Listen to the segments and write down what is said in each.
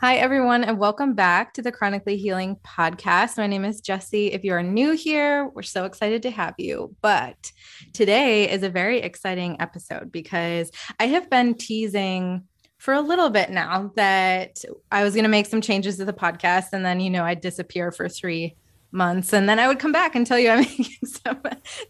Hi, everyone, and welcome back to the Chronically Healing Podcast. My name is Jesse. If you are new here, we're so excited to have you. But today is a very exciting episode because I have been teasing for a little bit now that I was going to make some changes to the podcast. And then, you know, I'd disappear for three months and then I would come back and tell you I'm making some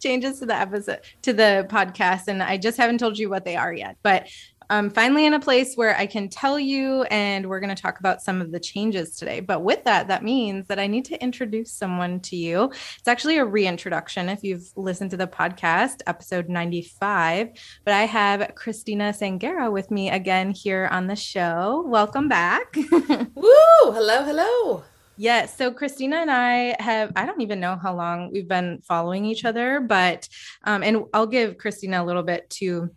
changes to the episode to the podcast and I just haven't told you what they are yet but I'm finally in a place where I can tell you, and we're going to talk about some of the changes today. But with that, that means that I need to introduce someone to you. It's actually a reintroduction if you've listened to the podcast, episode 95. But I have Christina Sangera with me again here on the show. Welcome back. Woo! Hello, hello. Yes. So Christina and I have, I don't even know how long we've been following each other, but, um, and I'll give Christina a little bit to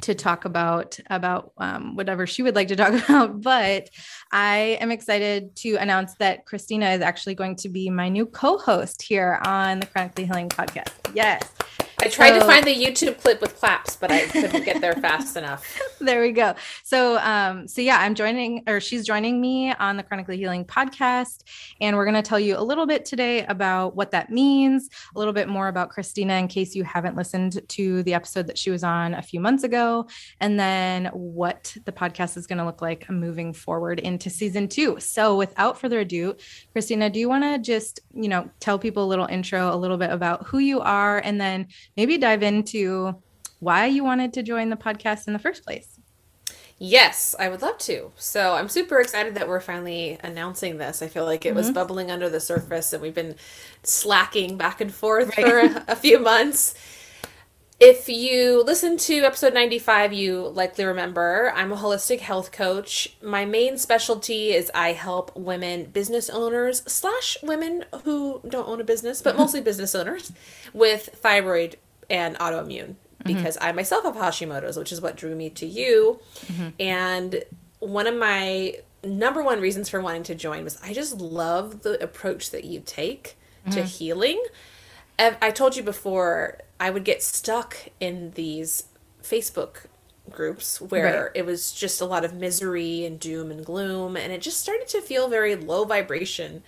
to talk about about um, whatever she would like to talk about but i am excited to announce that christina is actually going to be my new co-host here on the chronically healing podcast. Yes I tried so, to find the YouTube clip with claps, but I couldn't get there fast enough. There we go. So, um, so yeah, I'm joining, or she's joining me on the Chronically Healing podcast, and we're going to tell you a little bit today about what that means, a little bit more about Christina, in case you haven't listened to the episode that she was on a few months ago, and then what the podcast is going to look like moving forward into season two. So, without further ado, Christina, do you want to just, you know, tell people a little intro, a little bit about who you are, and then maybe dive into why you wanted to join the podcast in the first place. Yes, I would love to. So I'm super excited that we're finally announcing this. I feel like it mm-hmm. was bubbling under the surface and we've been slacking back and forth right. for a, a few months. If you listen to episode 95, you likely remember I'm a holistic health coach. My main specialty is I help women business owners slash women who don't own a business, but mostly business owners with thyroid and autoimmune mm-hmm. because mm-hmm. I myself have Hashimoto's, which is what drew me to you. Mm-hmm. And one of my number one reasons for wanting to join was I just love the approach that you take mm-hmm. to healing. I told you before, I would get stuck in these Facebook groups where right. it was just a lot of misery and doom and gloom, and it just started to feel very low vibration.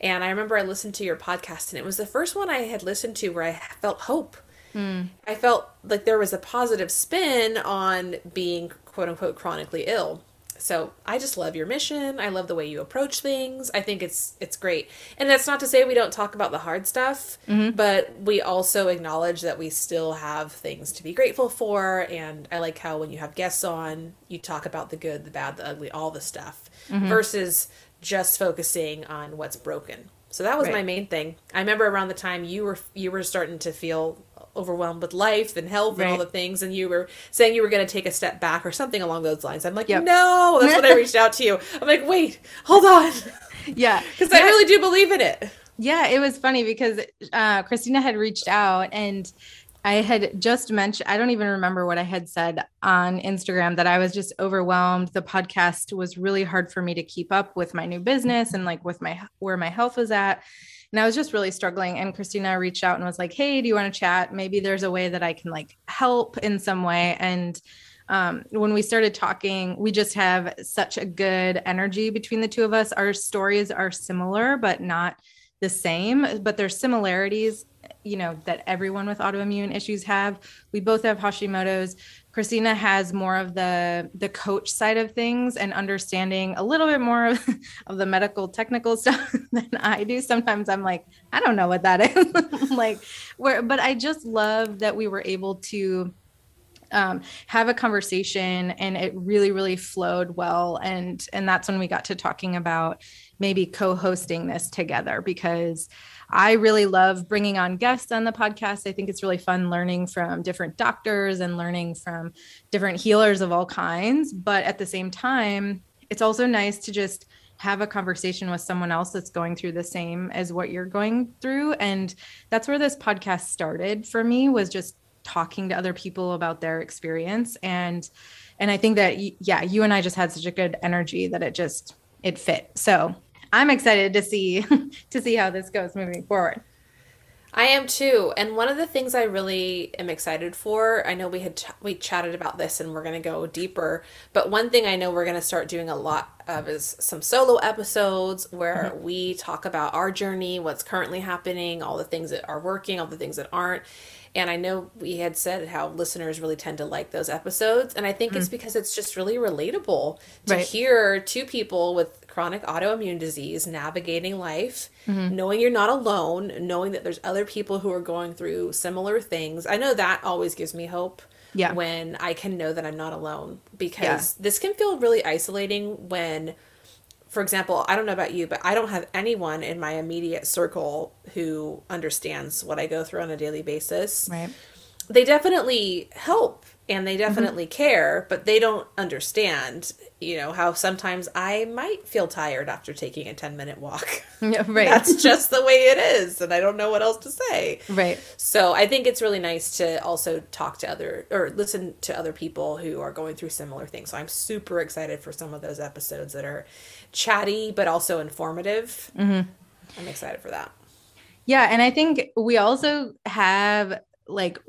And I remember I listened to your podcast, and it was the first one I had listened to where I felt hope. Mm. I felt like there was a positive spin on being quote unquote chronically ill. So I just love your mission. I love the way you approach things. I think it's it's great. And that's not to say we don't talk about the hard stuff, mm-hmm. but we also acknowledge that we still have things to be grateful for. And I like how when you have guests on, you talk about the good, the bad, the ugly, all the stuff, mm-hmm. versus just focusing on what's broken. So that was right. my main thing. I remember around the time you were you were starting to feel overwhelmed with life and health and all the things and you were saying you were going to take a step back or something along those lines i'm like yep. no that's when i reached out to you i'm like wait hold on yeah because yeah. i really do believe in it yeah it was funny because uh, christina had reached out and I had just mentioned, I don't even remember what I had said on Instagram that I was just overwhelmed. The podcast was really hard for me to keep up with my new business and like with my where my health was at. And I was just really struggling. And Christina reached out and was like, Hey, do you want to chat? Maybe there's a way that I can like help in some way. And um, when we started talking, we just have such a good energy between the two of us. Our stories are similar, but not the same, but there's similarities, you know, that everyone with autoimmune issues have. We both have Hashimoto's. Christina has more of the the coach side of things and understanding a little bit more of, of the medical technical stuff than I do. Sometimes I'm like, I don't know what that is. like where but I just love that we were able to um, have a conversation and it really really flowed well and and that's when we got to talking about maybe co-hosting this together because I really love bringing on guests on the podcast. I think it's really fun learning from different doctors and learning from different healers of all kinds. But at the same time, it's also nice to just have a conversation with someone else that's going through the same as what you're going through. And that's where this podcast started for me was just talking to other people about their experience. And and I think that yeah, you and I just had such a good energy that it just it fit. So I'm excited to see to see how this goes moving forward. I am too. And one of the things I really am excited for, I know we had ch- we chatted about this and we're going to go deeper, but one thing I know we're going to start doing a lot of is some solo episodes where mm-hmm. we talk about our journey, what's currently happening, all the things that are working, all the things that aren't. And I know we had said how listeners really tend to like those episodes. And I think mm-hmm. it's because it's just really relatable to right. hear two people with chronic autoimmune disease navigating life, mm-hmm. knowing you're not alone, knowing that there's other people who are going through similar things. I know that always gives me hope yeah. when I can know that I'm not alone because yeah. this can feel really isolating when for example, I don't know about you, but I don't have anyone in my immediate circle who understands what I go through on a daily basis. Right. They definitely help and they definitely mm-hmm. care, but they don't understand, you know, how sometimes I might feel tired after taking a 10 minute walk. Yeah, right. That's just the way it is. And I don't know what else to say. Right. So I think it's really nice to also talk to other or listen to other people who are going through similar things. So I'm super excited for some of those episodes that are chatty, but also informative. Mm-hmm. I'm excited for that. Yeah. And I think we also have like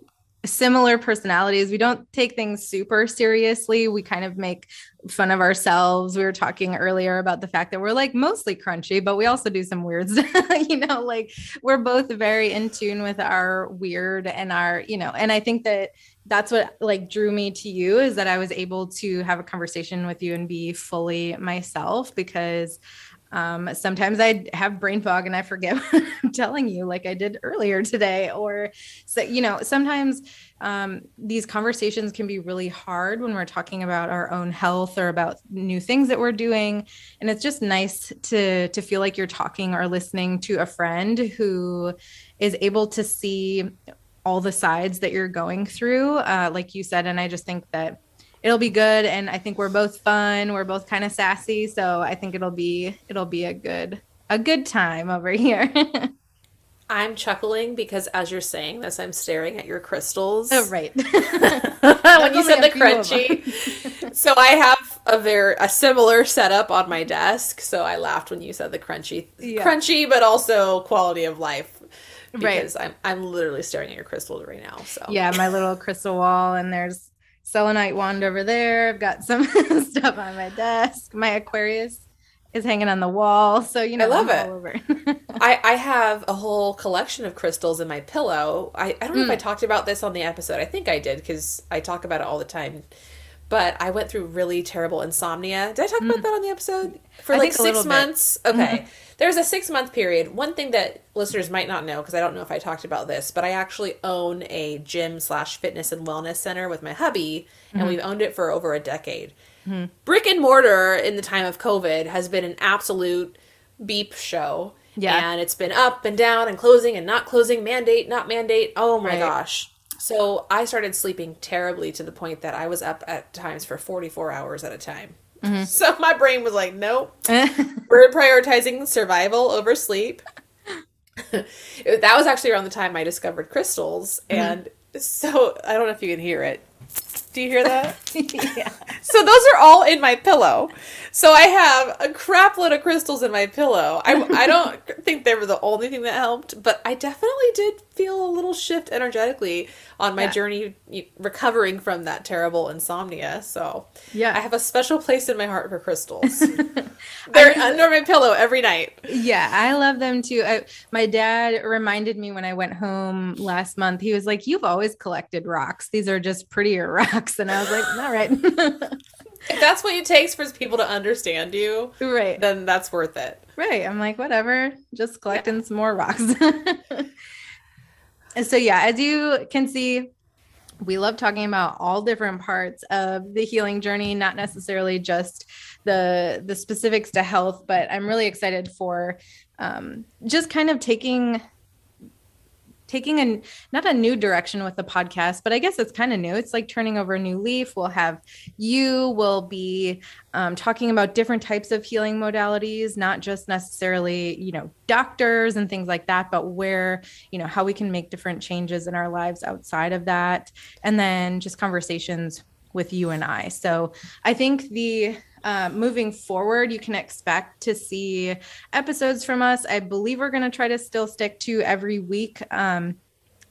similar personalities. We don't take things super seriously. We kind of make fun of ourselves. We were talking earlier about the fact that we're like mostly crunchy, but we also do some weird you know, like we're both very in tune with our weird and our, you know, and I think that that's what like drew me to you is that I was able to have a conversation with you and be fully myself because um, sometimes I have brain fog and I forget what I'm telling you, like I did earlier today. Or, so, you know, sometimes um, these conversations can be really hard when we're talking about our own health or about new things that we're doing. And it's just nice to to feel like you're talking or listening to a friend who is able to see all the sides that you're going through, uh, like you said. And I just think that it'll be good and i think we're both fun we're both kind of sassy so i think it'll be it'll be a good a good time over here i'm chuckling because as you're saying this i'm staring at your crystals oh right when you said the crunchy so i have a very a similar setup on my desk so i laughed when you said the crunchy yeah. crunchy but also quality of life because right. I'm I'm literally staring at your crystals right now. So yeah, my little crystal wall, and there's selenite wand over there. I've got some stuff on my desk. My Aquarius is hanging on the wall. So you know, I love it. I I have a whole collection of crystals in my pillow. I I don't know mm. if I hmm. talked about this on the episode. I think I did because I talk about it all the time. But I went through really terrible insomnia. Did I talk mm. about hmm. that on the episode? For I like six months. Bit. Okay. Mm-hmm there's a six month period. One thing that listeners might not know, because I don't know if I talked about this, but I actually own a gym slash fitness and wellness center with my hubby, and mm-hmm. we've owned it for over a decade. Mm-hmm. Brick and mortar in the time of COVID has been an absolute beep show. Yeah. And it's been up and down and closing and not closing, mandate, not mandate. Oh my right. gosh. So I started sleeping terribly to the point that I was up at times for 44 hours at a time. Mm-hmm. So my brain was like, nope, we're prioritizing survival over sleep. that was actually around the time I discovered crystals. Mm-hmm. And so I don't know if you can hear it. Do you hear that? yeah. So those are all in my pillow. So I have a crap load of crystals in my pillow. I, I don't think they were the only thing that helped, but I definitely did feel a little shift energetically on my yeah. journey recovering from that terrible insomnia. So yeah, I have a special place in my heart for crystals. They're I, under my pillow every night. Yeah, I love them too. I, my dad reminded me when I went home last month. He was like, "You've always collected rocks. These are just prettier rocks." And I was like, "All right." If that's what it takes for people to understand you, right, then that's worth it. Right. I'm like, whatever, just collecting yeah. some more rocks. so yeah, as you can see, we love talking about all different parts of the healing journey, not necessarily just the the specifics to health, but I'm really excited for um, just kind of taking taking a not a new direction with the podcast, but I guess it's kind of new. It's like turning over a new leaf. We'll have you will be um, talking about different types of healing modalities, not just necessarily you know doctors and things like that, but where you know how we can make different changes in our lives outside of that, and then just conversations with you and I. So I think the uh, moving forward, you can expect to see episodes from us. I believe we're going to try to still stick to every week. Um,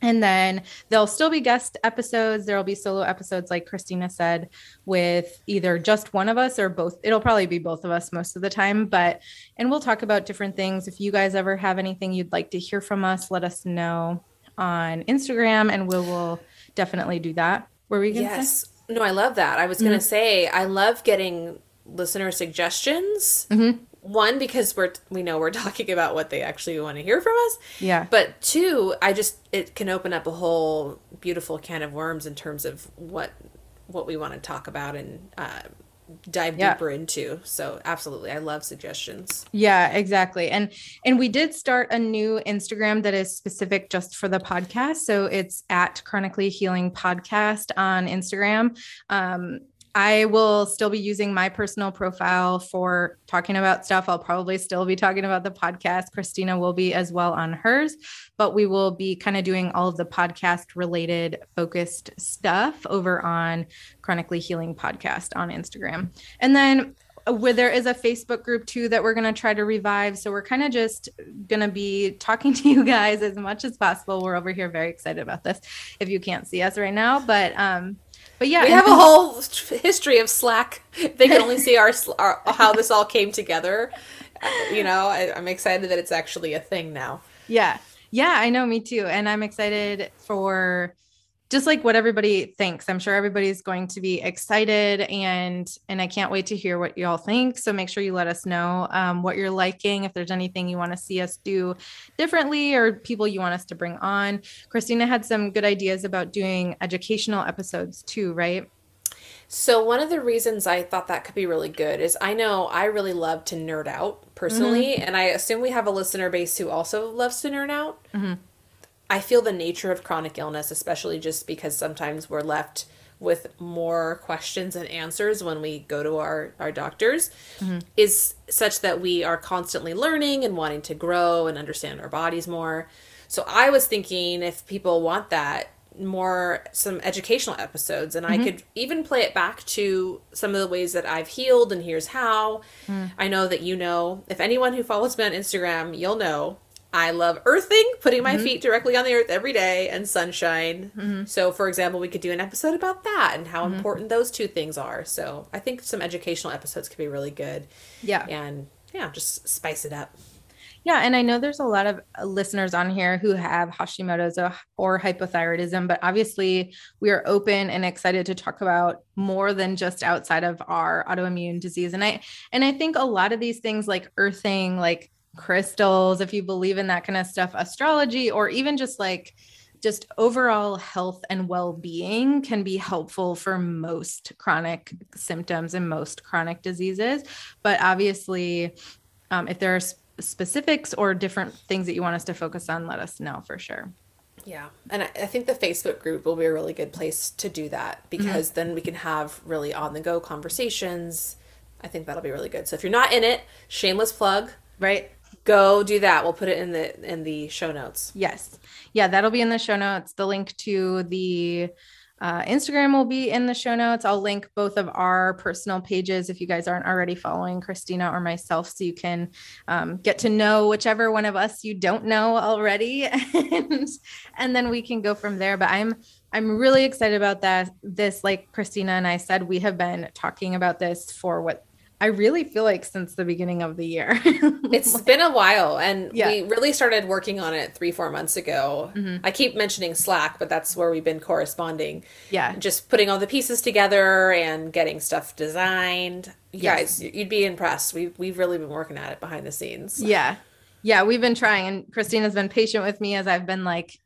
And then there'll still be guest episodes. There'll be solo episodes, like Christina said, with either just one of us or both. It'll probably be both of us most of the time. But, and we'll talk about different things. If you guys ever have anything you'd like to hear from us, let us know on Instagram and we will definitely do that. Were we going to yes. Say? No, I love that. I was going to mm-hmm. say, I love getting listener suggestions. Mm-hmm. One, because we're we know we're talking about what they actually want to hear from us. Yeah. But two, I just it can open up a whole beautiful can of worms in terms of what what we want to talk about and uh, dive yeah. deeper into. So absolutely, I love suggestions. Yeah, exactly. And and we did start a new Instagram that is specific just for the podcast. So it's at Chronically Healing Podcast on Instagram. Um, I will still be using my personal profile for talking about stuff. I'll probably still be talking about the podcast. Christina will be as well on hers, but we will be kind of doing all of the podcast related focused stuff over on Chronically Healing Podcast on Instagram. And then uh, where there is a Facebook group too that we're going to try to revive. So we're kind of just going to be talking to you guys as much as possible. We're over here very excited about this if you can't see us right now, but um but yeah, we have a whole history of Slack. They can only see our, our how this all came together. Uh, you know, I, I'm excited that it's actually a thing now. Yeah, yeah, I know, me too, and I'm excited for just like what everybody thinks i'm sure everybody's going to be excited and and i can't wait to hear what y'all think so make sure you let us know um, what you're liking if there's anything you want to see us do differently or people you want us to bring on christina had some good ideas about doing educational episodes too right so one of the reasons I thought that could be really good is I know I really love to nerd out personally, mm-hmm. and I assume we have a listener base who also loves to nerd out. Mm-hmm. I feel the nature of chronic illness, especially just because sometimes we're left with more questions and answers when we go to our, our doctors, mm-hmm. is such that we are constantly learning and wanting to grow and understand our bodies more. So I was thinking if people want that, more some educational episodes and mm-hmm. I could even play it back to some of the ways that I've healed and here's how. Mm. I know that you know if anyone who follows me on Instagram, you'll know I love earthing, putting my mm-hmm. feet directly on the earth every day, and sunshine. Mm-hmm. So, for example, we could do an episode about that and how mm-hmm. important those two things are. So, I think some educational episodes could be really good. Yeah. And yeah, just spice it up. Yeah, and I know there's a lot of listeners on here who have Hashimoto's or hypothyroidism, but obviously we are open and excited to talk about more than just outside of our autoimmune disease. And I and I think a lot of these things like earthing, like crystals, if you believe in that kind of stuff, astrology, or even just like just overall health and well-being can be helpful for most chronic symptoms and most chronic diseases. But obviously um, if there are specifics or different things that you want us to focus on let us know for sure. Yeah. And i think the facebook group will be a really good place to do that because mm-hmm. then we can have really on the go conversations. I think that'll be really good. So if you're not in it shameless plug. Right go do that. We'll put it in the in the show notes. Yes. Yeah, that'll be in the show notes. The link to the uh, Instagram will be in the show notes. I'll link both of our personal pages if you guys aren't already following Christina or myself, so you can um, get to know whichever one of us you don't know already, and and then we can go from there. But I'm I'm really excited about that. This, like Christina and I said, we have been talking about this for what I really feel like since the beginning of the year. it's like, been a while, and yeah. we really started working on it three, four months ago. Mm-hmm. I keep mentioning Slack, but that's where we've been corresponding. Yeah. Just putting all the pieces together and getting stuff designed. Yes. Guys, you'd be impressed. We've we've really been working at it behind the scenes. Yeah. Yeah, we've been trying, and Christina's been patient with me as I've been like,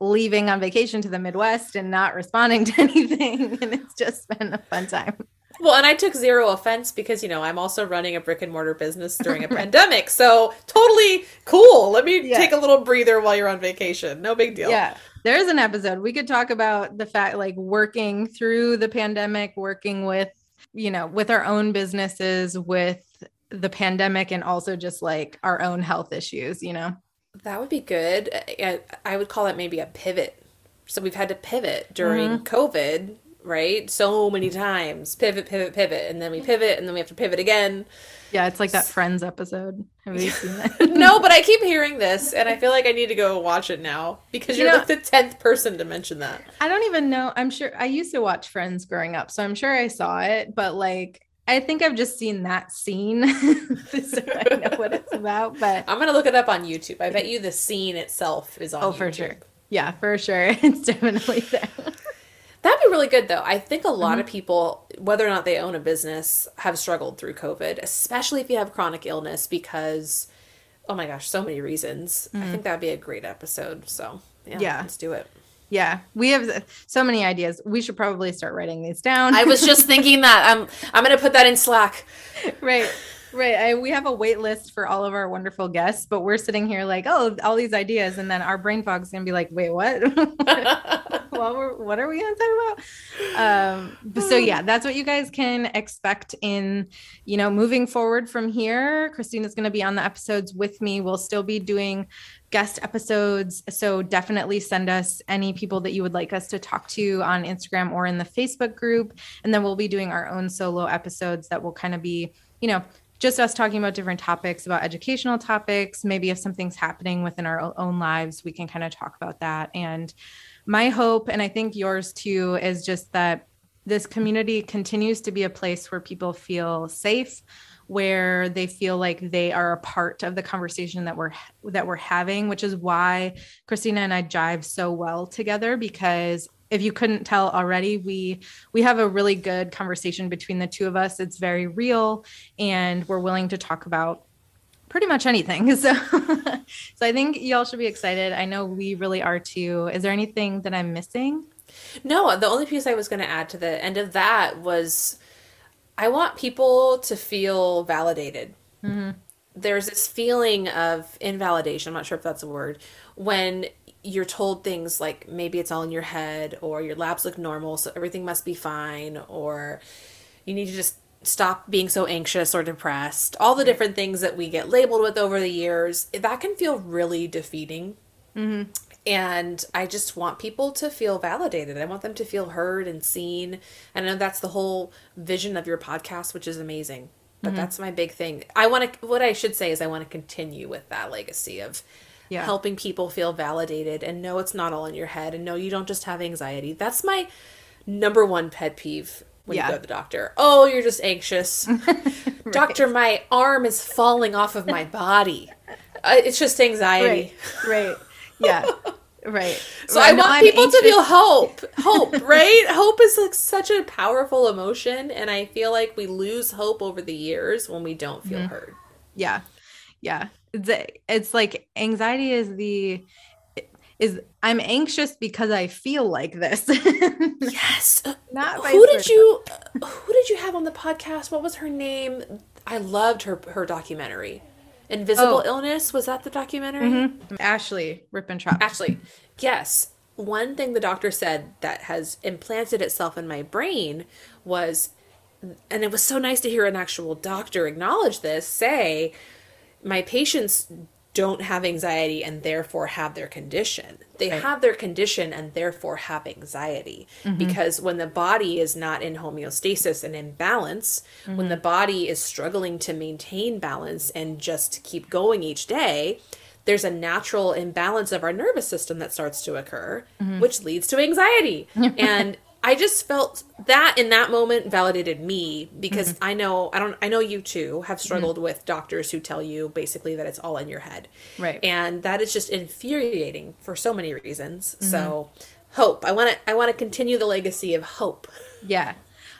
leaving on vacation to the Midwest and not responding to anything. And it's just been a fun time. Well, and I took zero offense because, you know, I'm also running a brick and mortar business during a pandemic. So totally cool. Let me yeah. take a little breather while you're on vacation. No big deal. Yeah. There's an episode. We could talk about the fact like working through the pandemic, working with, you know, with our own businesses, with the pandemic, and also just like our own health issues, you know? That would be good. I would call it maybe a pivot. So we've had to pivot during mm-hmm. COVID right? So many times. Pivot, pivot, pivot. And then we pivot and then we have to pivot again. Yeah, it's like that Friends episode. Have you seen that? no, but I keep hearing this and I feel like I need to go watch it now because you're you know, like the 10th person to mention that. I don't even know. I'm sure I used to watch Friends growing up, so I'm sure I saw it, but like I think I've just seen that scene, so I know what it's about. But I'm gonna look it up on YouTube. I bet you the scene itself is on. Oh, YouTube. for sure. Yeah, for sure. It's definitely there. That'd be really good, though. I think a lot mm-hmm. of people, whether or not they own a business, have struggled through COVID, especially if you have chronic illness, because, oh my gosh, so many reasons. Mm-hmm. I think that'd be a great episode. So, yeah, yeah, let's do it. Yeah, we have so many ideas. We should probably start writing these down. I was just thinking that. I'm I'm going to put that in Slack. Right. Right. I, we have a wait list for all of our wonderful guests, but we're sitting here like, oh, all these ideas. And then our brain fog's going to be like, wait, what? what are we going to talk about? Um, so yeah, that's what you guys can expect in, you know, moving forward from here. Christina's going to be on the episodes with me. We'll still be doing guest episodes. So definitely send us any people that you would like us to talk to on Instagram or in the Facebook group. And then we'll be doing our own solo episodes that will kind of be, you know, just us talking about different topics, about educational topics. Maybe if something's happening within our own lives, we can kind of talk about that. And my hope, and I think yours too, is just that this community continues to be a place where people feel safe where they feel like they are a part of the conversation that we're that we're having which is why Christina and I jive so well together because if you couldn't tell already we we have a really good conversation between the two of us. It's very real and we're willing to talk about pretty much anything. So so i think y'all should be excited. I know we really are too. Is there anything that i'm missing? No the only piece i was going to add to the end of that was i want people to feel validated. Mm-hmm. there's this feeling of invalidation i'm not sure if that's a word when you're told things like maybe it's all in your head or your labs look normal so everything must be fine or you need to just stop being so anxious or depressed. All the different things that we get labeled with over the years that can feel really defeating. Mm-hmm. and i just want people to feel validated. I want them to feel heard and seen. And i know that's the whole vision of your podcast which is amazing. But mm-hmm. that's my big thing. I want to what i should say is i want to continue with that legacy of yeah. helping people feel validated and know it's not all in your head and know you don't just have anxiety. That's my number one pet peeve when yeah. you go to the doctor. Oh, you're just anxious. right. Doctor, my arm is falling off of my body. Uh, it's just anxiety. Right. right. Yeah. Right. So I want people anxious. to feel hope. Hope, right? hope is like such a powerful emotion and I feel like we lose hope over the years when we don't feel mm-hmm. heard. Yeah. Yeah it's, it's like anxiety is the is I'm anxious because I feel like this. yes. Not who did you who did you have on the podcast? What was her name? I loved her her documentary. Invisible oh. Illness was that the documentary? Mm-hmm. Ashley Rippentrop. Ashley. Yes. One thing the doctor said that has implanted itself in my brain was and it was so nice to hear an actual doctor acknowledge this say my patients don't have anxiety and therefore have their condition. They right. have their condition and therefore have anxiety. Mm-hmm. Because when the body is not in homeostasis and in balance, mm-hmm. when the body is struggling to maintain balance and just keep going each day, there's a natural imbalance of our nervous system that starts to occur, mm-hmm. which leads to anxiety. and I just felt that in that moment validated me because mm-hmm. I know I don't I know you too have struggled mm-hmm. with doctors who tell you basically that it's all in your head. Right. And that is just infuriating for so many reasons. Mm-hmm. So hope. I want to I want to continue the legacy of hope. Yeah.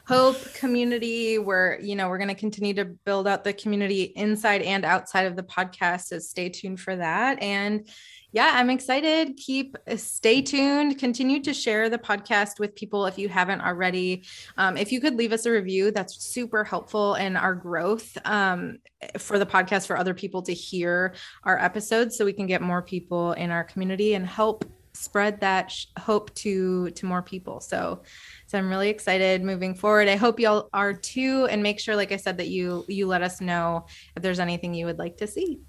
Hope community where you know we're going to continue to build out the community inside and outside of the podcast so stay tuned for that and yeah, I'm excited. Keep uh, stay tuned. Continue to share the podcast with people if you haven't already. Um, if you could leave us a review, that's super helpful in our growth um, for the podcast for other people to hear our episodes, so we can get more people in our community and help spread that sh- hope to to more people. So so I'm really excited moving forward. I hope y'all are too and make sure like I said that you you let us know if there's anything you would like to see.